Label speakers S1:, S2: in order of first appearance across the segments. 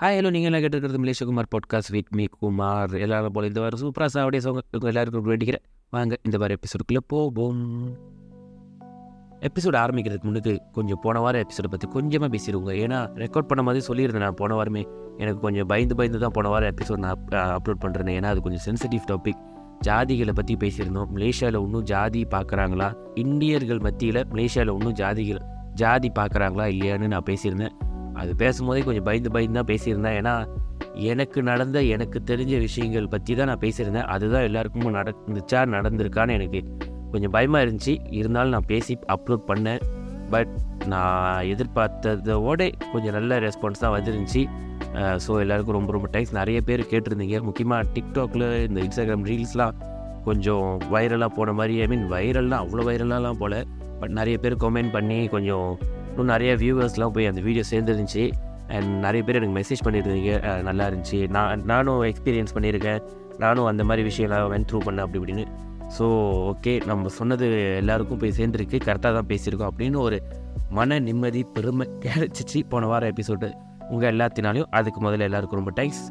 S1: Hi hello நீங்கள் எல்லாம் கேட்டுருக்கிறது மலேஷகுமார் பாட்காஸ்ட் வித் மீ குமார். எல்லாரும் போல இந்த வாரம் சூப்பராக சாவடிய சோங்க எல்லாருக்கும் வேண்டிக்கிறேன். வாங்க இந்த வாரம் எபிசோடுக்குள்ளே போவோம். எபிசோடு ஆரம்பிக்கிறதுக்கு முன்னுக்கு கொஞ்சம் போன வாரம் எபிசோடை பற்றி கொஞ்சமாக பேசிடுவோங்க. ஏன்னா ரெக்கார்ட் பண்ண மாதிரி சொல்லியிருந்தேன் நான் போன வாரமே. எனக்கு கொஞ்சம் பயந்து பயந்து தான் போன வாரம் எபிசோட் நான் அப்லோட் பண்ணுறேன் ஏன்னா அது கொஞ்சம் சென்சிட்டிவ் டாபிக் ஜாதிகளை பற்றி பேசியிருந்தோம். மலேசியாவில் இன்னும் ஜாதி பார்க்குறாங்களா இந்தியர்கள் மத்தியில் மலேசியாவில் இன்னும் ஜாதிகள் ஜாதி பார்க்குறாங்களா இல்லையான்னு நான் பேசியிருந்தேன். அது பேசும்போதே கொஞ்சம் பயந்து பயந்து தான் பேசியிருந்தேன். ஏன்னா எனக்கு நடந்த எனக்கு தெரிஞ்ச விஷயங்கள் பற்றி தான் நான் பேசியிருந்தேன். அதுதான் எல்லாருக்கும் நடந்துச்சா நடந்திருக்கான்னு எனக்கு கொஞ்சம் பயமாக இருந்துச்சு. இருந்தாலும் நான் பேசி அப்லோட் பண்ணேன். பட் நான் எதிர்பார்த்ததோட கொஞ்சம் நல்ல ரெஸ்பான்ஸ் தான் வந்துருந்துச்சு. ஸோ எல்லாருக்கும் ரொம்ப ரொம்ப தேங்க்ஸ் நிறைய பேர் கேட்டிருந்தீங்க. முக்கியமாக டிக்டாக்ல இந்த இன்ஸ்டாகிராம் ரீல்ஸ்லாம் கொஞ்சம் வைரலாக போன மாதிரி ஐ மீன் வைரல்லாம் அவ்வளோ வைரலாலாம் போல. பட் நிறைய பேர் கமெண்ட் பண்ணி கொஞ்சம் இன்னும் நிறைய வியூவர்ஸ்லாம் போய் அந்த வீடியோ சேர்ந்துருந்துச்சி. அண்ட் நிறைய பேர் எனக்கு மெசேஜ் பண்ணியிருந்தீங்க. நல்லா இருந்துச்சு. நான் நானும் எக்ஸ்பீரியன்ஸ் பண்ணியிருக்கேன். நானும் அந்த மாதிரி விஷயம்லாம் வென் த்ரூ பண்ணேன் அப்படி இப்படின்னு. ஸோ ஓகே நம்ம சொன்னது எல்லாருக்கும் போய் சேர்ந்துருக்கு. கரெக்டாக தான் பேசியிருக்கோம் அப்படின்னு ஒரு மன நிம்மதி பெருமை கிடைச்சிச்சு போன வாரம் எபிசோடு உங்கள் எல்லாத்தினாலையும் அதுக்கு முதல்ல எல்லாருக்கும் ரொம்ப தேங்க்ஸ்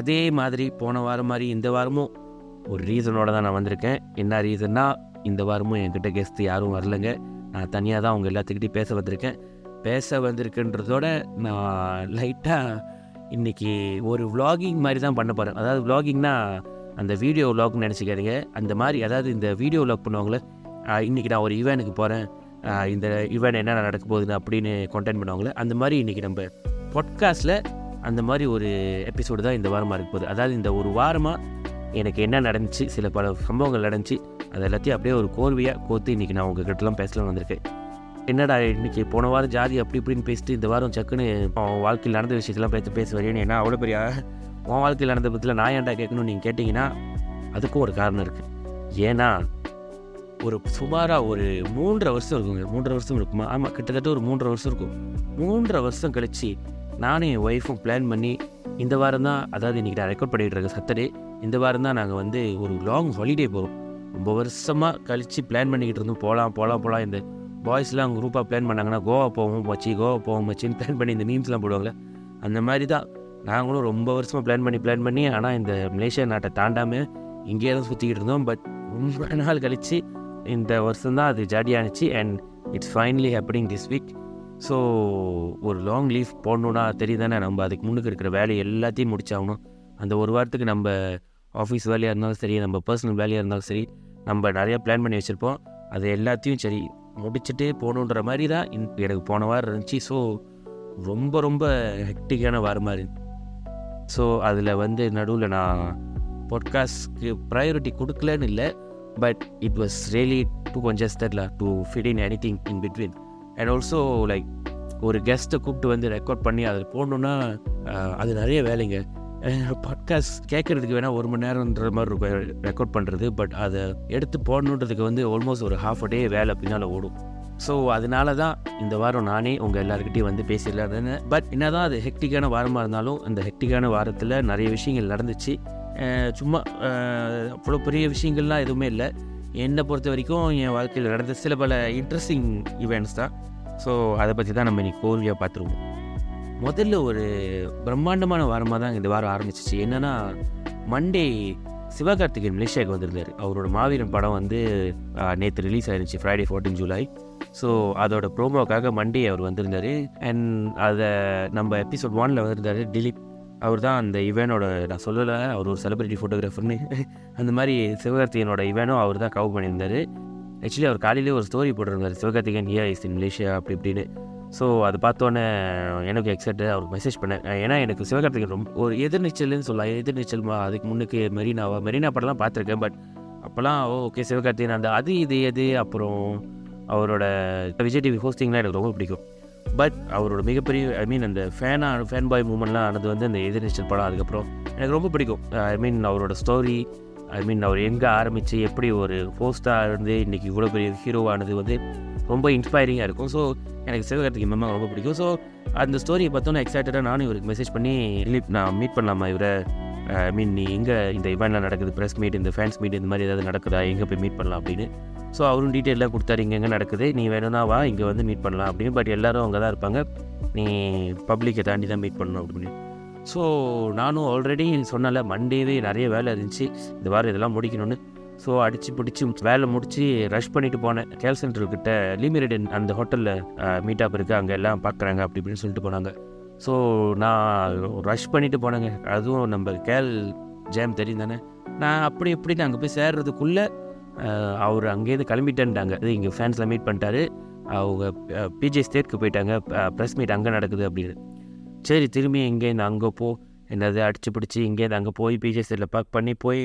S1: அதே மாதிரி போன வாரம் மாதிரி இந்த வாரமும் ஒரு ரீசனோட தான் நான் வந்திருக்கேன். என்ன ரீசன்னா இந்த வாரமும் என்கிட்ட கெஸ்ட் யாரும் வரலைங்க. நான் தனியாக தான் அவங்க எல்லாத்துக்கிட்டையும் பேச வந்திருக்கேன். பேச வந்திருக்குன்றதோட நான் லைட்டாக இன்றைக்கி ஒரு vlogging மாதிரி தான் பண்ண போகிறேன் அதாவது vloggingனா அந்த வீடியோ vlogனு நினச்சிக்காதீங்க. அந்த மாதிரி அதாவது இந்த வீடியோ vlog பண்ணுவாங்களே இன்றைக்கி இன்னைக்கு நான் ஒரு ஈவெண்ட்டுக்கு போகிறேன் இந்த ஈவெண்ட் என்ன நடக்க போகுதுன்னு அப்படின்னு கண்டென்ட் பண்ணுவாங்களே அந்த மாதிரி இன்றைக்கி நம்ம பாட்காஸ்ட்டில் அந்த மாதிரி ஒரு எபிசோடு தான் இந்த வாரமாக இருக்க போகுது. அதாவது இந்த ஒரு வாரமாக எனக்கு என்ன நடந்துச்சு சில பல சம்பவங்கள் நடந்துச்சு அது எல்லாத்தையும் அப்படியே ஒரு கோர்வையாக கோர்த்து இன்றைக்கி நான் உங்ககிட்டலாம் பேசலாம் வந்திருக்கேன். என்னடா இன்றைக்கி போன வாரம் ஜாதி அப்படி இப்படின்னு பேசிட்டு இந்த வாரம் சக்குன்னு அவன் வாழ்க்கையில் நடந்த விஷயத்தெல்லாம் பேச பேச வரேன்னு ஏன்னா அவ்வளோ பெரிய உன் வாழ்க்கையில் நடந்த பற்றியில் நான் ஏன்டா கேட்கணும்னு நீங்கள் கேட்டிங்கன்னா அதுக்கும் ஒரு காரணம் இருக்குது ஏன்னா ஒரு சுமாராக ஒரு மூன்றரை வருஷம் இருக்குங்க. மூன்றரை வருஷம் இருக்குமா? ஆமாம் கிட்டத்தட்ட ஒரு மூன்றரை வருஷம் இருக்கும். மூன்றரை வருஷம் கழித்து நானும் என் ஒய்ஃபும் பிளான் பண்ணி இந்த வாரம் தான் அதாவது இன்றைக்கி நான் ரெக்கார்ட் பண்ணிகிட்டு இருக்கேன் சட்டர்டே இந்த வாரம் தான் நாங்கள் வந்து ஒரு லாங் ஹாலிடே போகிறோம் ரொம்ப வருஷமாக கழித்து பிளான் பண்ணிக்கிட்டு இருந்தோம். போகலாம் போகலாம் போகலாம் இந்த பாய்ஸ்லாம் குரூப்பாக பிளான் பண்ணாங்கன்னா கோவா போவோம் மச்சி கோவா போவோம் மச்சின்னு பிளான் பண்ணி இந்த மீம்ஸ்லாம் போடுவாங்களே அந்த மாதிரி தான் நாங்களும் ரொம்ப வருஷமாக பிளான் பண்ணி பிளான் பண்ணி ஆனால் இந்த மலேசியா நாட்டை தாண்டாமல் இங்கேயே தான் சுற்றிக்கிட்டு இருந்தோம். பட் ரொம்ப நாள் கழித்து இந்த வருஷம்தான் அது அது ஜாடியானுச்சு. And it's finally happening this week so ஒரு லாங் லீவ் போடணுன்னா தெரியுதானே நம்ம அதுக்கு முன்னுக்கு இருக்கிற வேலையை எல்லாத்தையும் முடிச்சாகணும். அந்த ஒரு வாரத்துக்கு நம்ம ஆஃபீஸ் வேலையாக இருந்தாலும் சரி நம்ம பர்சனல் வேலையாக இருந்தாலும் சரி நம்ம நிறையா பிளான் பண்ணி வச்சுருப்போம். அது எல்லாத்தையும் சரி முடிச்சுட்டு போகணுன்ற மாதிரி தான் இன்- எனக்கு போன வாரம் இருந்துச்சு. ஸோ ரொம்ப ரொம்ப ஹெக்டிக்கான வாரமாக இருந்துச்சு ஸோ அதில் வந்து நடுவில் நான் பாட்காஸ்ட்க்கு ப்ரையாரிட்டி கொடுக்கலன்னு இல்லை but it was really too கொஞ்சஸ்டட்ல to fit in anything in between and also like ஒரு கெஸ்ட்டை கூப்பிட்டு வந்து ரெக்கார்ட் பண்ணி அதில் போடணுன்னா அது நிறைய வேலைங்க. பாட்காஸ்ட் கேட்குறதுக்கு வேணால் ஒரு மணி நேரம்ன்ற மாதிரி இருக்கும் ரெக்கார்ட் பண்ணுறது பட் அதை எடுத்து போடணுன்றதுக்கு வந்து ஆல்மோஸ்ட் ஒரு ஹாஃப் அ டே வேலை பின்னால் ஓடும். ஸோ அதனால தான் இந்த வாரம் நானே உங்கள் எல்லாருக்கிட்டையும் வந்து பேசிடலான்னு பட் என்ன தான் அது ஹெக்டிக்கான வாரமாக இருந்தாலும் அந்த ஹெக்டிக்கான வாரத்தில் நிறைய விஷயங்கள் நடந்துச்சு. சும்மா அவ்வளோ பெரிய விஷயங்கள்லாம் எதுவுமே இல்லை. என்னை பொறுத்த வரைக்கும் என் வாழ்க்கையில் நடந்த சில பல இன்ட்ரெஸ்டிங் ஈவெண்ட்ஸ் தான். ஸோ அதை பற்றி தான் நம்ம இன்றைக்கி கோர்வையாக பார்த்துருவோம். முதல்ல ஒரு பிரம்மாண்டமான வாரமாக தான் இந்த வாரம் ஆரம்பிச்சிச்சு. என்னென்னா மண்டே சிவகார்த்திகேயன் மலேசியாவுக்கு வந்திருந்தார். அவரோட மாவீரன் படம் வந்து நேற்று ரிலீஸ் ஆயிருந்துச்சு ஃப்ரைடே 14 ஜூலை ஸோ அதோட ப்ரோமோக்காக மண்டே அவர் வந்திருந்தார். அண்ட் அதை நம்ம எபிசோட் ஒனில் வந்திருந்தார் திலீப் அவர் தான் அந்த இவனோட நான் சொல்லலை அவர் ஒரு செலிபிரிட்டி ஃபோட்டோகிராஃபர்னு அந்த மாதிரி சிவகார்த்திகனோட இவனும் அவர் தான் கவு பண்ணியிருந்தார். ஆக்சுவலி அவர் காலையிலே ஒரு ஸ்டோரி போட்டிருந்தார் Sivakarthikeyan here is in Malaysia அப்படி இப்படின்னு. ஸோ அது பார்த்தோன்னே எனக்கு எக்ஸைட் அவருக்கு மெசேஜ் பண்ணேன். ஏன்னா எனக்கு சிவகார்த்திகன் ரொம்ப ஒரு எதிர்நீச்சல்னு சொல்லலாம். எதிர்நீச்சல் அதுக்கு முன்னுக்கு மெரினாவா? மெரினா படம்லாம் பார்த்துருக்கேன் பட் அப்போல்லாம் ஓகே சிவகார்த்திகன் அந்த அது இது எது? அப்புறம் அவரோட விஜய் டிவி ஹோஸ்டிங்லாம் எனக்கு ரொம்ப பிடிக்கும். பட் அவரோட மிகப்பெரிய ஐ மீன் அந்த ஃபேனாக ஃபேன் பாய் மூமெண்ட்லாம் ஆனது வந்து அந்த எதிர்நீச்சல் படம். அதுக்கப்புறம் எனக்கு ரொம்ப பிடிக்கும். ஐ மீன் அவரோட ஸ்டோரி ஐ மீன் அவர் எங்கே ஆரம்பித்து எப்படி ஒரு ஹோஸ்டாக இருந்து இன்றைக்கி இவ்வளோ பெரிய ஹீரோவானது வந்து ரொம்ப இன்ஸ்பைரிங்காக இருக்கும். ஸோ எனக்கு சிவகார்த்திகை மேம் ரொம்ப பிடிக்கும். ஸோ அந்த ஸ்டோரியை பார்த்தோன்னே எக்ஸைட்டடாக நானும் இவருக்கு மெசேஜ் பண்ணி ரிலீப் நான் மீட் பண்ணலாமா இவரை? ஐ மீன் நீ எங்கே இந்த இவெண்ட்லாம் நடக்குது? ப்ரெஸ் மீட் இந்த ஃபேன்ஸ் மீட் இந்த மாதிரி ஏதாவது நடக்குதா? எங்கே போய் மீட் பண்ணலாம்? அப்படின்னு ஸோ அவரும் டீட்டெயிலாக கொடுத்தாரு இங்கே எங்கே நடக்குது. நீ வேணும்னா வா இங்கே வந்து மீட் பண்ணலாம் அப்படின்னு. பட் எல்லோரும் அங்கே தான் இருப்பாங்க. நீ பப்ளிக்கை தாண்டி தான் மீட் பண்ணணும் அப்படின்னு. ஸோ நானும் ஆல்ரெடி சொன்னால மண்டேவே நிறைய வேலை இருந்துச்சு. இந்த வாரம் இதெல்லாம் முடிக்கணும்னு. ஸோ அடித்து பிடிச்சி வேலை முடித்து ரஷ் பண்ணிட்டு போனேன். கேல் சென்ட்ரல் கிட்ட அந்த ஹோட்டலில் மீட் அப் இருக்குது அங்கே எல்லாம் பார்க்குறாங்க அப்படி இப்படின்னு சொல்லிட்டு போனாங்க. ஸோ நான் ரஷ் பண்ணிட்டு போனேங்க. அதுவும் நம்ம கேல் ஜேம் தெரியும் தானே. நான் அப்படி இப்படின்னு அங்கே போய் சேர்றதுக்குள்ளே அவர் அங்கேருந்து கிளம்பிட்டேன்ட்டாங்க. இது இங்கே ஃபேன்ஸில் மீட் பண்ணிட்டாரு. அவங்க பிஜே ஸ்டேட்க்கு போயிட்டாங்க. ப்ரெஸ் மீட் அங்கே நடக்குது அப்படின்னு. சரி திரும்பி இங்கேருந்து அங்கே போ. என்னது அடிச்சு பிடிச்சி இங்கேருந்து அங்கே போய் பிஜே ஸ்டேட்டில் பார்க் பண்ணி போய்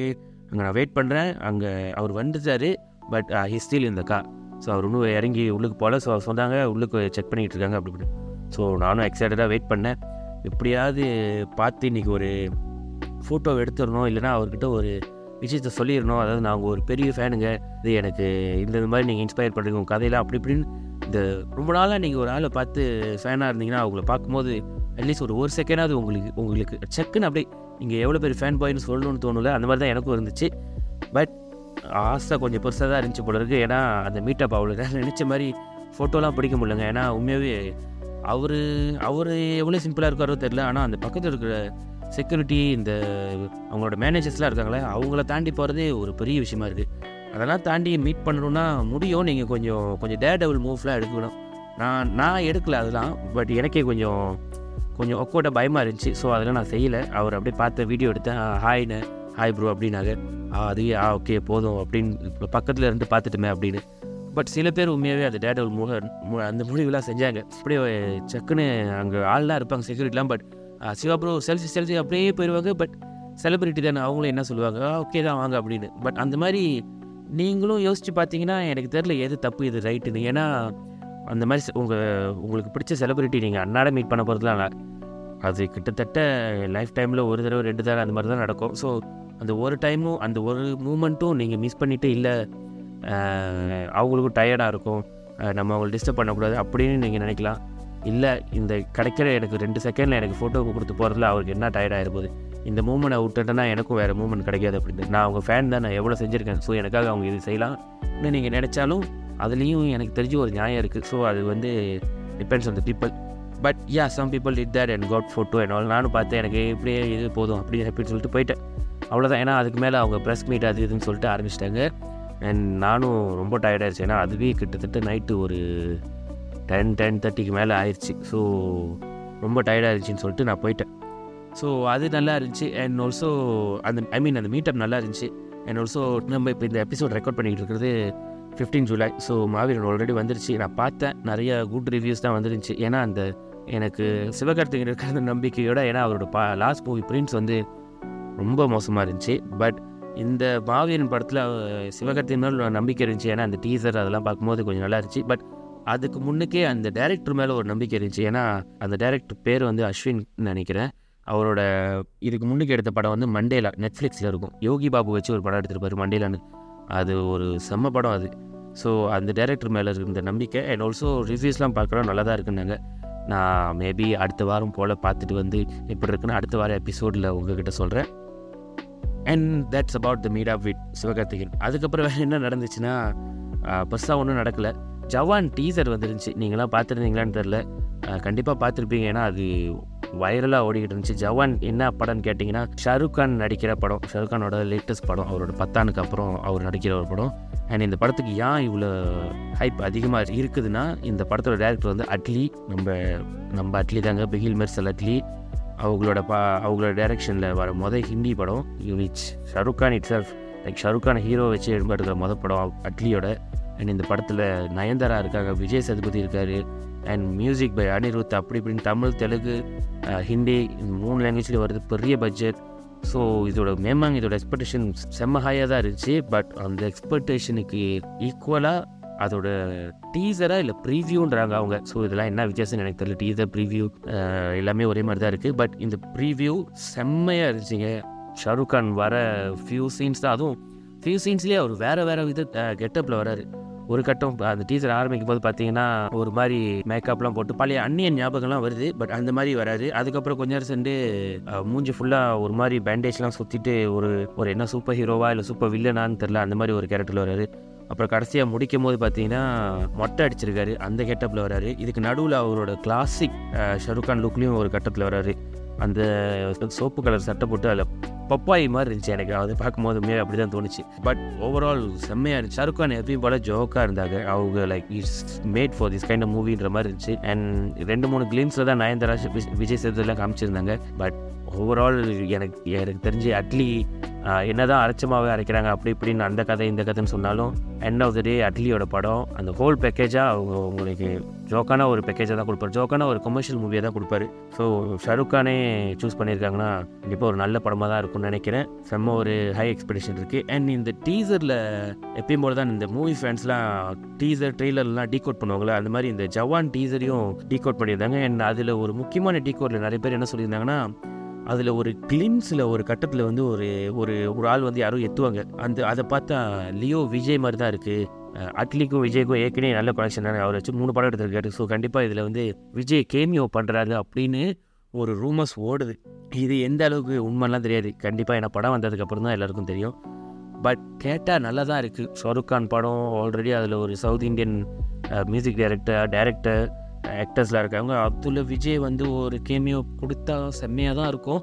S1: அங்கே நான் வெயிட் பண்ணுறேன் அங்கே அவர் வந்துட்டார் பட் ஹி ஸ்டில் இந்த கா ஸோ அவர் இன்னும் இறங்கி உள்ளுக்கு போகல ஸோ சொன்னாங்க உள்ளுக்கு செக் பண்ணிகிட்டு இருக்காங்க அப்படி இப்படி ஸோ நானும் எக்ஸைட்டடாக வெயிட் பண்ணேன். எப்படியாவது பார்த்து இன்றைக்கி ஒரு ஃபோட்டோ எடுத்துடணும். இல்லைனா அவர்கிட்ட ஒரு விஷயத்த சொல்லிடணும். அதாவது நான் ஒரு பெரிய ஃபேனுங்க. இது எனக்கு இந்த இந்த மாதிரி நீங்கள் இன்ஸ்பயர் பண்ணுறீங்க உங்கள் கதையெல்லாம் அப்படி இப்படின்னு இந்த ரொம்ப நாளாக நீங்கள் ஒரு ஆளை பார்த்து ஃபேனாக இருந்தீங்கன்னா அவங்கள பார்க்கும்போது அட்லீஸ்ட் ஒரு ஒரு செகண்டாவது உங்களுக்கு உங்களுக்கு செக்குன்னு அப்படியே நீங்கள் எவ்வளோ பெரிய ஃபேன் பாய்னு சொல்லணும்னு தோணுல. அந்த மாதிரி தான் எனக்கும் இருந்துச்சு. பட் ஆசை கொஞ்சம் பெருசாக தான் இருந்துச்சு போல இருக்குது ஏன்னா அந்த மீட்டப் அவ்வளோ நினச்ச மாதிரி ஃபோட்டோலாம் பிடிக்க முடியலங்க. ஏன்னா உண்மையாகவே அவர் அவர் எவ்வளோ சிம்பிளாக இருக்காரோ தெரில ஆனால் அந்த பக்கத்தில் இருக்கிற செக்யூரிட்டி இந்த அவங்களோட மேனேஜர்ஸ்லாம் இருக்காங்களே அவங்கள தாண்டி போகிறதே ஒரு பெரிய விஷயமா இருக்குது அதெல்லாம் தாண்டி மீட் பண்ணணுன்னா முடியும். நீங்கள் கொஞ்சம் கொஞ்சம் டே டபுள் மூவ்லாம் எடுக்கணும். நான் நான் எடுக்கல அதெல்லாம் பட் எனக்கே கொஞ்சம் கொஞ்சம் ஒக்கோட்ட பயமாக இருந்துச்சு. ஸோ அதெல்லாம் நான் செய்யலை. அவர் அப்படியே பார்த்து வீடியோ எடுத்தேன். ஹாய்னு ஹாய் ப்ரோ அப்படின்னாங்க. ஆ அதுவே ஆ ஓகே போதும் அப்படின்னு பக்கத்தில் இருந்து பார்த்துட்டுமே அப்படின்னு. பட் சில பேர் உண்மையாகவே அது டேடல் முக மு- அந்த முடிவுலாம் செஞ்சாங்க. அப்படியே சக்குன்னு அங்கே ஆள்லாம் இருப்பாங்க செக்யூரிட்டிலாம் but Siva bro selfie selfie அப்படியே போயிடுவாங்க பட் செலிபிரிட்டி தானே அவங்களும் என்ன சொல்லுவாங்க? ஓகே தான் வாங்க அப்படின்னு. பட் அந்த மாதிரி நீங்களும் யோசித்து பார்த்தீங்கன்னா எனக்கு தெரில எது தப்பு இது ரைட்டுன்னு ஏன்னா அந்த மாதிரி உங்கள் உங்களுக்கு பிடிச்ச செலிபிரிட்டி நீங்கள் அன்னாட மீட் பண்ண போகிறதுலாம் அது கிட்டத்தட்ட லைஃப் டைமில் ஒரு தடவை ரெண்டு தடவை அந்த மாதிரி தான் நடக்கும். ஸோ அந்த ஒரு டைமும் அந்த ஒரு மூமெண்ட்டும் நீங்கள் மிஸ் பண்ணிவிட்டு இல்லை அவங்களுக்கும் டயர்டாக இருக்கும். நம்ம அவங்களை டிஸ்டர்ப் பண்ணக்கூடாது அப்படின்னு நீங்கள் நினைக்கலாம். இல்லை இந்த கிடைக்கிற எனக்கு ரெண்டு செகண்டில் எனக்கு ஃபோட்டோ கொடுத்து போகிறதுல அவருக்கு என்ன டயர்டாக போகுது? இந்த மூமெண்ட் விட்டுட்டேன்னா எனக்கும் வேறு மூமெண்ட் கிடைக்காது அப்படின்னு நான் அவங்க ஃபேன் தான் நான் எவ்வளோ செஞ்சுருக்கேன். ஸோ எனக்காக அவங்க இது செய்யலாம். இன்னும் நீங்கள் நினச்சாலும் அதுலேயும் எனக்கு தெரிஞ்சு ஒரு நியாயம் இருக்குது ஸோ அது வந்து depends on the people but yeah some people it that and got photo என்ன நானும் பார்த்தேன் எனக்கு இப்படியே இது போதும் அப்படி அப்படின்னு சொல்லிட்டு போயிட்டேன். அவ்வளோதான் ஏன்னா அதுக்கு மேலே அவங்க ப்ரெஸ் மீட் அது இதுன்னு சொல்லிட்டு ஆரம்பிச்சிட்டாங்க. அண்ட் நானும் ரொம்ப டயர்டாயிருச்சு ஏன்னா அதுவே கிட்டத்தட்ட நைட்டு ஒரு டென் டென் தேர்ட்டிக்கு மேலே ஆயிடுச்சு ஸோ ரொம்ப டயர்டாகிருச்சின்னு சொல்லிட்டு நான் போயிட்டேன். ஸோ அது நல்லா இருந்துச்சு. அண்ட் ஆல்சோ அந்த ஐ மீன் அந்த மீட்டப் நல்லா இருந்துச்சு. அண்ட் ஆல்சோ நம்ம இப்போ இந்த எபிசோட் ரெக்கார்ட் பண்ணிக்கிட்டு இருக்கிறது fifteen July so Maaveeran already வந்துருச்சு. நான் பார்த்தேன். நிறைய குட் ரிவ்யூஸ் தான் வந்துருந்துச்சு. ஏன்னா அந்த எனக்கு சிவகார்த்திகன் இருக்கிற அந்த நம்பிக்கையோட ஏன்னா அவரோட பா லாஸ்ட் மூவி பிரிண்ட்ஸ் வந்து ரொம்ப மோசமாக இருந்துச்சு. பட் இந்த மாவீரன் படத்தில் சிவகார்த்திகன் மேலே நம்பிக்கை இருந்துச்சு. ஏன்னா அந்த டீசர் அதெல்லாம் பார்க்கும்போது கொஞ்சம் நல்லா இருந்துச்சு. பட் அதுக்கு முன்னுக்கே அந்த டேரக்டர் மேலே ஒரு நம்பிக்கை இருந்துச்சு. ஏன்னா அந்த டேரக்டர் பேர் வந்து அஸ்வின் நினைக்கிறேன். அவரோட இதுக்கு முன்னுக்கு எடுத்த படம் வந்து மண்டேலா நெட்ஃப்ளிக்ஸில் இருக்கும். யோகி பாபு வச்சு ஒரு படம் எடுத்திருப்பாரு மண்டேலான்னு. அது ஒரு செம்ம படம் அது. ஸோ அந்த டேரக்டர் மேலே இருந்த நம்பிக்கை அண்ட் ஆல்சோ ரிவ்யூஸ்லாம் பார்க்குறோம் நல்லா தான் இருக்குன்னாங்க. நான் மேபி அடுத்த வாரம் போல் பார்த்துட்டு வந்து எப்படி இருக்குன்னு அடுத்த வாரம் எபிசோடில் உங்ககிட்ட சொல்கிறேன் and that's about the meet of with Sivakarthikeyan. அதுக்கப்புறம் வேறு என்ன நடந்துச்சுன்னா பெருசாக ஒன்றும் நடக்கலை. ஜவான் டீசர் வந்துருந்துச்சு. நீங்களாம் பார்த்துருந்தீங்களான்னு தெரில கண்டிப்பாக பார்த்துருப்பீங்க. ஏன்னா அது வைரலாக ஓடிக்கிட்டு இருந்துச்சு. ஜவான் என்ன படம்னு கேட்டிங்கன்னா ஷாருக் கான் நடிக்கிற படம். ஷாருக் கானோட லேட்டஸ்ட் படம். அவரோட பத்தானுக்கு அப்புறம் அவர் நடிக்கிற ஒரு படம். அண்ட் இந்த படத்துக்கு ஏன் இவ்வளோ ஹைப் அதிகமாக இருக்குதுன்னா இந்த படத்தோட டேரக்டர் வந்து அட்லி. நம்ம நம்ம அட்லி தாங்க. பிகில் மெர்சல் அட்லி. அவங்களோட பா அவங்களோட டைரக்ஷனில் வர மொதல் ஹிந்தி படம் which Shahrukh Khan itself like Shahrukh Khan hero வச்சு எடுப்படுற மொதல் படம் அட்லியோட. அண்ட் இந்த படத்தில் நயன்தாரா இருக்காங்க விஜய் சதுபதி இருக்கார். அண்ட் மியூசிக் பை அனிருத் அப்படி இப்படின்னு தமிழ் தெலுங்கு ஹிந்தி மூணு லாங்குவேஜ்லேயும் வருது. பெரிய பட்ஜெட் ஸோ இதோட மேமாங்க இதோட எக்ஸ்பெக்டேஷன் செம்ம ஹையாக தான் இருந்துச்சு. பட் அந்த எக்ஸ்பெக்டேஷனுக்கு ஈக்குவலாக அதோட டீசராக இல்லை ப்ரீவியூன்றாங்க அவங்க. ஸோ இதெல்லாம் என்ன வித்தியாசம் எனக்கு தெரியல. டீசர் ப்ரீவியூ எல்லாமே ஒரே மாதிரி தான் இருக்குது பட் இந்த ப்ரீவியூ செம்மையாக இருந்துச்சுங்க. ஷாருக் கான் வர ஃபியூ சீன்ஸ் தான். அதுவும் ஃபியூ சீன்ஸ்லேயே அவர் வேறு வேறு வித கெட்டப்பில் வராரு. ஒரு கட்டம் அந்த டீசர் ஆரம்பிக்கும் போது பார்த்தீங்கன்னா ஒரு மாதிரி மேக்கப்லாம் போட்டு பழைய அந்நியன் ஞாபகம்லாம் வருது பட் அந்த மாதிரி வராது. அதுக்கப்புறம் கொஞ்ச நேரம் சென்று மூஞ்சி ஃபுல்லாக ஒரு மாதிரி பேண்டேஜ்லாம் சுற்றிட்டு ஒரு ஒரு என்ன சூப்பர் ஹீரோவா இல்லை சூப்பர் வில்லனான்னு தெரில அந்த மாதிரி ஒரு கேரக்டரில் வராரு. அப்புறம் கடைசியாக முடிக்கும் போது பார்த்தீங்கன்னா மொட்டை அடிச்சிருக்காரு அந்த கெட்டப்பில் வராரு. இதுக்கு நடுவில் அவரோட கிளாசிக் ஷருக்கான் லுக்லேயும் ஒரு கட்டத்தில் வராரு. அந்த சோப்பு கலர் சட்டை போட்டு அதில் பப்பாய் மாதிரி இருந்துச்சு எனக்கு. அதை பார்க்கும்போது உண்மையாக அப்படி தான் தோணுச்சு. பட் ஓவரால் செம்மையாக இருந்துச்சு. ஷாருக்கான் எப்பயும் போல ஜோக்காக இருந்தாங்க. அவங்க like it's made for this kind of மூவின்ற மாதிரி இருந்துச்சு. அண்ட் ரெண்டு மூணு கிளீம்ஸில் தான் நயன்தாரா விஜய் சேதுலாம் காமிச்சிருந்தாங்க. பட் ஓவரால் எனக்கு எனக்கு தெரிஞ்சு அட்லி என்ன என்னதான் அரைச்சமாகவே அரைக்கிறாங்க அப்படி இப்படின்னு அந்த கதை இந்த கதைன்னு சொன்னாலும் எண்ட் ஆஃப் த டே அட்லியோட படம் அந்த ஹோல் பேக்கேஜாக அவங்க உங்களுக்கு ஜோக்கான ஒரு பேக்கேஜாக தான் கொடுப்பாரு. ஜோக்கான ஒரு கமர்ஷியல் மூவியாக தான் கொடுப்பாரு. ஸோ ஷாருக் கானே சூஸ் பண்ணியிருக்காங்கன்னா கண்டிப்பாக ஒரு நல்ல படமாக தான் இருக்கும்னு நினைக்கிறேன். செம்ம ஒரு ஹை எக்ஸ்பெக்டேஷன் இருக்குது அண்ட் இந்த டீசரில் எப்பயும் போல தான் இந்த மூவி ஃபேன்ஸ்லாம் டீசர் ட்ரெய்லர்லாம் டீகோட் பண்ணுவாங்களே அந்த மாதிரி இந்த ஜவான் டீசரையும் டீகோட் பண்ணியிருந்தாங்க. அண்ட் அதில் ஒரு முக்கியமான டீகோட்டில் நிறைய பேர் என்ன சொல்லியிருந்தாங்கன்னா அதில் ஒரு கிளிம்ஸில் ஒரு கட்டத்தில் வந்து ஒரு ஒரு ஒரு ஆள் வந்து யாரும் எத்துவாங்க. அந்த அதை பார்த்தா லியோ விஜய் மாதிரி தான் இருக்குது அட்லிக்கும் விஜய்க்கும் ஏற்கனவே நல்ல கனெக்ஷன் அவர் வச்சு மூணு படம் எடுத்திருக்காரு. ஸோ கண்டிப்பாக இதில் வந்து விஜய் கேமியோ பண்ணுறாரு அப்படின்னு ஒரு ரூமர்ஸ் ஓடுது. இது எந்த அளவுக்கு உண்மைலாம் தெரியாது. கண்டிப்பாக ஏன்னா படம் வந்ததுக்கப்புறம் தான் எல்லாருக்கும் தெரியும். பட் கேட்டால் நல்லா தான் இருக்குது ஷாருக் கான் படம் ஆல்ரெடி அதில் ஒரு South Indian music director director ஆக்டர்ஸ்லாம் இருக்காங்க. அதில் விஜய் வந்து ஒரு கேமியோ கொடுத்தா செம்மையாக தான் இருக்கும்.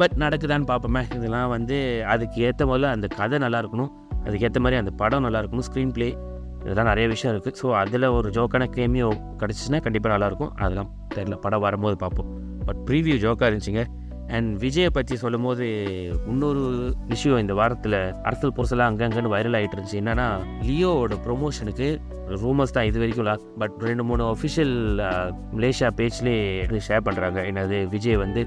S1: பட் நடக்குதான்னு பார்ப்போமே. இதெல்லாம் வந்து அதுக்கு ஏற்ற முதல்ல அந்த கதை நல்லா இருக்கணும். அதுக்கேற்ற மாதிரி அந்த படம் நல்லா இருக்கணும். ஸ்க்ரீன் ப்ளே இதெல்லாம் நிறைய விஷயம் இருக்குது ஸோ அதில் ஒரு ஜோக்கான கேமியோ கிடச்சிச்சின்னா கண்டிப்பாக நல்லாயிருக்கும் அதெல்லாம் தெரில படம் வரும்போது பார்ப்போம். பட் ப்ரீவியூ ஜோக்காக இருந்துச்சுங்க. அண்ட் விஜயை பற்றி சொல்லும் போது இன்னொரு விஷயம் இந்த வாரத்தில் அரசல் பொருசலாக அங்கங்கன்னு வைரல் ஆகிட்டு இருந்துச்சு. என்னன்னா லியோவோட ப்ரொமோஷனுக்கு ரூமர்ஸ் தான் இது வரைக்கும் பட் ரெண்டு மூணு அஃபிஷியல் மலேசியா பேஜ்லேயே ஷேர் பண்ணுறாங்க என்னது விஜய் வந்து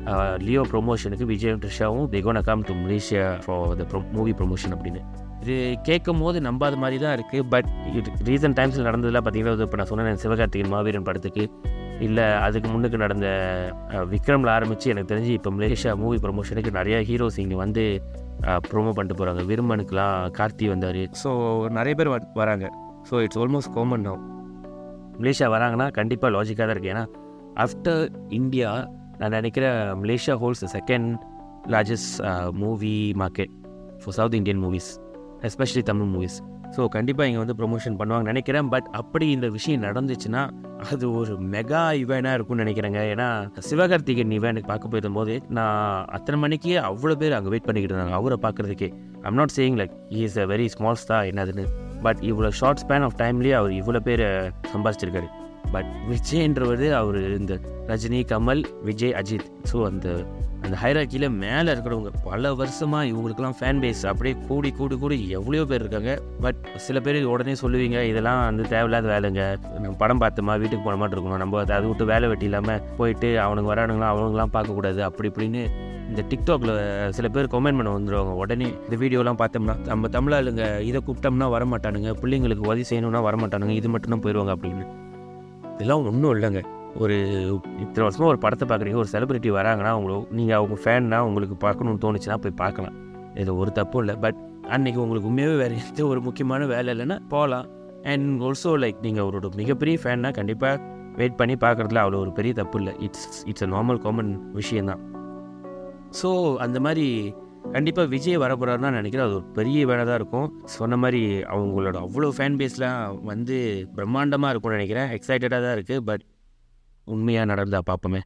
S1: லியோ ப்ரொமோஷனுக்கு Vijay ட்ரிஷாவும் the gone come to Malaysia for the movie promotion அப்படின்னு. இது கேட்கும் போது நம்பாத மாதிரி தான் இருக்குது பட் இது ரீசன்ட் டைம்ஸில் நடந்ததெல்லாம் பார்த்தீங்கன்னா இப்போ நான் சொன்னேன் சிவகார்த்திகேயன் மாவீரன் படத்துக்கு. இல்லை அதுக்கு முன்னுக்கு நடந்த விக்ரமில் ஆரம்பித்து எனக்கு தெரிஞ்சு இப்போ மலேசியா மூவி ப்ரொமோஷனுக்கு நிறைய ஹீரோஸ் இங்கே வந்து ப்ரோமோ பண்ணிட்டு போகிறாங்க விரும்பனுக்குலாம் கார்த்தி வந்தார். ஸோ நிறைய பேர் வராங்க. So it's almost common no Malaysia வராங்கன்னா கண்டிப்பாக லாஜிக்காக தான் இருக்குது ஏன்னா ஆஃப்டர் இந்தியா நான் நினைக்கிறேன் Malaysia holds second largest movie market for South Indian movies especially Tamil movies so கண்டிப்பாக இங்கே வந்து ப்ரொமோஷன் பண்ணுவாங்க நினைக்கிறேன். பட் அப்படி இந்த விஷயம் நடந்துச்சுன்னா அது ஒரு மெகா இவெண்டாக இருக்கும்னு நினைக்கிறேங்க. ஏன்னா சிவகார்த்திகேயன் இவெண்ட் பார்க்க போயிருந்தபோது நான் அத்தனை மணிக்கே அவ்வளோ பேர் அங்கே வெயிட் பண்ணிக்கிட்டு இருந்தாங்க அவரை பார்க்குறதுக்கே. I'm not saying like is a very small star என்னதுன்னு. பட் இவ்வளோ ஷார்ட் ஸ்பேன் ஆஃப் டைம்லேயே அவர் இவ்வளோ பேர் சம்பாதிச்சிருக்காரு பட் விஜய்ன்றவர் அவர் இந்த ரஜினி கமல் விஜய் அஜித். ஸோ அந்த அந்த ஹைராக்கியில் மேலே இருக்கிறவங்க பல வருஷமாக இவங்களுக்கெல்லாம் ஃபேன் பேஸ் அப்படியே கூடி கூடி கூடி எவ்வளோ பேர் இருக்காங்க. பட் சில பேர் உடனே சொல்லுவீங்க இதெல்லாம் வந்து தேவையில்லாத வேலைங்க. நம்ம படம் பார்த்தோமா வீட்டுக்கு போன மாதிரி இருக்கணும் நம்ம அதை அதை விட்டு வேலை வெட்டி இல்லாமல் போயிட்டு அவனுங்க வரானுங்களாம் அவனுங்களாம் பார்க்கக்கூடாது. அப்படி இப்படின்னு இந்த டிக்டாக்ல சில பேர் கமெண்ட் பண்ண வந்துடுவாங்க உடனே இந்த வீடியோலாம் பார்த்தோம்னா நம்ம தமிழாளுங்க இதை கூப்பிட்டோம்னா வரமாட்டானுங்க. பிள்ளைங்களுக்கு உதவி செய்யணும்னா வரமாட்டானுங்க. இது மட்டும் தான் போயிடுவாங்க அப்படின்னு. இதெல்லாம் ஒன்றும் இல்லைங்க. ஒரு இத்தனை வருஷமாக ஒரு படத்தை பார்க்குறீங்க ஒரு செலிபிரிட்டி வராங்கன்னா அவங்களோ நீங்கள் அவங்க ஃபேன்னா உங்களுக்கு பார்க்கணும்னு தோணுச்சுன்னா போய் பார்க்கலாம். இது ஒரு தப்பும் இல்லை. பட் அன்றைக்கி உங்களுக்கு உண்மையாகவே வேறு எந்த ஒரு முக்கியமான வேலை இல்லைன்னா போகலாம் அண்ட் ஆல்சோ லைக் நீங்கள் அவரோட மிகப்பெரிய ஃபேன்னா கண்டிப்பாக வெயிட் பண்ணி பார்க்குறதுல அவ்வளோ ஒரு பெரிய தப்பு இல்லை. It's it's a normal common விஷயந்தான் ஸோ அந்த மாதிரி கண்டிப்பாக விஜய் வரப்போறாருன்னா நினைக்கிறேன். அது ஒரு பெரிய வேலை தான் இருக்கும். சொன்ன மாதிரி அவங்களோட அவ்வளோ ஃபேன் பேஸ்லாம் வந்து பிரம்மாண்டமாக இருக்கும்னு நினைக்கிறேன். எக்ஸைட்டடாக தான் இருக்குது பட் உண்மையாக நடந்தா பார்ப்போமே.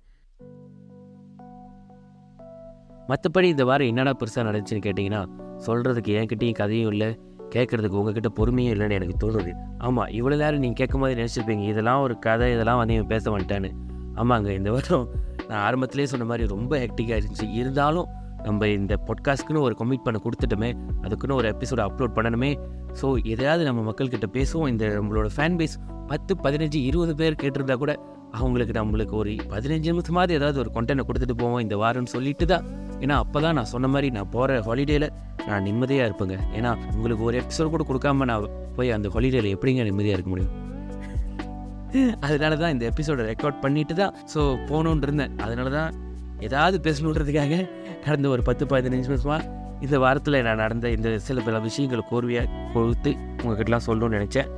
S1: மற்றபடி இந்த வாரம் என்னடா பெருசாக நடந்துச்சுன்னு கேட்டிங்கன்னா சொல்கிறதுக்கு என்கிட்டையும் கதையும் இல்லை. கேட்குறதுக்கு உங்ககிட்ட பொறுமையும் இல்லைன்னு எனக்கு தோணுது. ஆமாம் இவ்வளோ நேரம் நீங்கள் கேட்கும் போது நினச்சிருப்பீங்க இதெல்லாம் ஒரு கதை இதெல்லாம் வந்து இவன் பேச மாட்டான்னு. ஆமாங்க இந்த வாரம் நான் ஆரம்பத்திலே சொன்ன மாதிரி ரொம்ப ஹெக்டிக்காக இருந்துச்சு. இருந்தாலும் நம்ம இந்த பாட்காஸ்ட்க்குன்னு ஒரு கமிட் பண்ண கொடுத்துட்டோமே அதுக்குன்னு ஒரு எபிசோட் அப்லோட் பண்ணணுமே. ஸோ எதையாவது நம்ம மக்கள்கிட்ட பேசுவோம். இந்த நம்மளோட ஃபேன் பேஸ் பத்து பதினஞ்சு இருபது பேர் கேட்டிருந்தா கூட அவங்களுக்கு நம்மளுக்கு ஒரு பதினஞ்சு நிமிஷமாவது ஏதாவது ஒரு கொண்டனை கொடுத்துட்டு போவோம் இந்த வாரம்னு சொல்லிட்டு தான். ஏன்னா அப்போ தான் நான் சொன்ன மாதிரி நான் போகிற ஹாலிடேயில் நான் நிம்மதியாக இருப்பேங்க. ஏன்னா உங்களுக்கு ஒரு எபிசோட் கூட கொடுக்காம நான் போய் அந்த ஹாலிடேயில் எப்படிங்க நிம்மதியாக இருக்க முடியும்? அதனால தான் இந்த எபிசோடை ரெக்கார்ட் பண்ணிட்டு தான் ஸோ போகணுன்னு இருந்தேன். அதனால தான் ஏதாவது பேசணுன்றதுக்காக கடந்த ஒரு பத்து பதினஞ்சு நிமிஷமாக இந்த வாரத்தில் நான் நடந்த இந்த சில பல விஷயங்களை கோர்வையாக கொடுத்து உங்ககிட்டலாம் சொல்லணும்னு நினச்சேன்.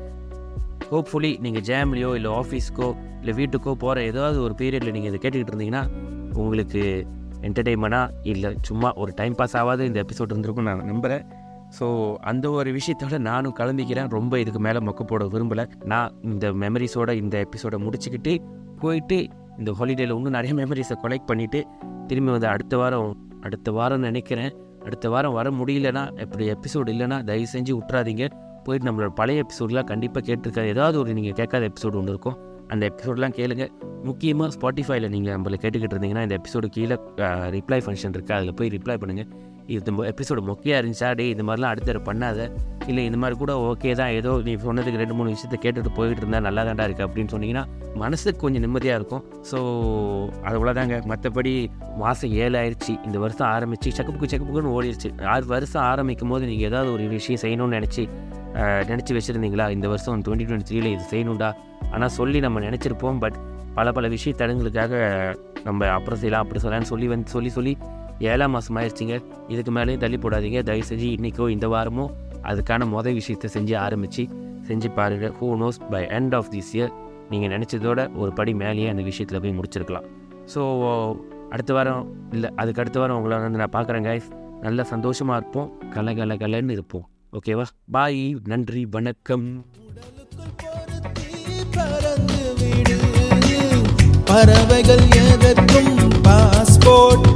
S1: ஹோப்ஃபுல்லி நீங்கள் ஜேம்லேயோ இல்லை ஆஃபீஸ்க்கோ இல்லை வீட்டுக்கோ போகிற ஏதாவது ஒரு பீரியடில் நீங்கள் இதை கேட்டுக்கிட்டு இருந்தீங்கன்னா உங்களுக்கு என்டர்டெயின்மெண்ட்டாக இல்லை சும்மா ஒரு டைம் பாஸ் ஆகாத இந்த எபிசோட் இருந்திருக்கும் நான் நம்புகிறேன் ஸோ அந்த ஒரு விஷயத்தோட நானும் கலந்துக்கிறேன். ரொம்ப இதுக்கு மேலே மொக்க போட விரும்பலை. நான் இந்த மெமரிஸோட இந்த எபிசோடை முடிச்சுக்கிட்டு போயிட்டு இந்த ஹாலிடேயில் இன்னும் நிறைய மெமரிஸை கலெக்ட் பண்ணிவிட்டு திரும்பி வந்து அடுத்த வாரம் அடுத்த வாரம் நினைக்கிறேன். அடுத்த வாரம் வர முடியலன்னா இப்படி எபிசோடு இல்லைன்னா தயவு செஞ்சு விட்றாதீங்க போயிட்டு நம்மளோட பழைய எபிசோடெலாம் கண்டிப்பாக கேட்டிருக்காது. ஏதாவது ஒரு நீங்கள் கேட்காத எபிசோடு ஒன்று இருக்கும். அந்த எபிசோடெலாம் கேளுங்க. முக்கியமாக ஸ்பாட்டிஃபைல நீங்கள் நம்மளை கேட்டுக்கிட்டு இருந்தீங்கன்னா இந்த எபிசோடு கீழே ரிப்ளை ஃபங்க்ஷன் இருக்குது அதில் போய் ரிப்ளை பண்ணுங்கள் இது எபிசோடு மொக்கையாக இருந்துச்சா? டே இந்த மாதிரிலாம் அடுத்த பண்ணாத. இல்லை இந்த மாதிரி கூட ஓகே தான். ஏதோ நீ சொன்னதுக்கு ரெண்டு மூணு விஷயத்த கேட்டுட்டு போயிட்டு இருந்தால் நல்லா தாண்டா இருக்குது அப்படின்னு சொன்னீங்கன்னா மனசுக்கு கொஞ்சம் நிம்மதியாக இருக்கும். ஸோ அவ்வளோதாங்க மற்றபடி மாதம் ஏழு ஆயிடுச்சு இந்த வருஷம் ஆரம்பித்து செக்கப்புக்கு செக்கப்புக்குன்னு ஓடிடுச்சு ஆறு வருஷம் ஆரம்பிக்கும் போது நீங்கள் ஏதாவது ஒரு விஷயம் செய்யணும்னு நினச்சி நினச்சி வச்சுருந்தீங்களா? இந்த வருஷம் டுவெண்ட்டி டுவெண்ட்டி த்ரீல இது செய்யணும்டா. ஆனால் சொல்லி நம்ம நினச்சிருப்போம். பட் பல பல விஷய தடங்களுக்காக நம்ம அப்புறம் செய்யலாம் அப்படி சொல்லலாம்னு சொல்லி வந்து சொல்லி சொல்லி ஏழாம் மாதம் ஆயிடுச்சிங்க. இதுக்கு மேலேயும் தள்ளி போடாதீங்க. தயவு செஞ்சு இன்றைக்கோ இந்த வாரமோ அதுக்கான மொதல் விஷயத்தை செஞ்சு ஆரம்பித்து செஞ்சு பாருங்கள் who knows by end of this year நீங்கள் நினச்சதோட ஒரு படி மேலேயே அந்த விஷயத்தில் போய் முடிச்சிருக்கலாம். ஸோ அடுத்த வாரம் இல்லை அதுக்கு அடுத்த வாரம் உங்களை வந்து நான் பார்க்குறேன் கைஸ் நல்ல சந்தோஷமாக இருப்போம். கல கல கலன்னு இருப்போம். ஓகேவா பாய் நன்றி வணக்கம்.
S2: பறவைகள் எதற்கும் பாஸ்போர்ட்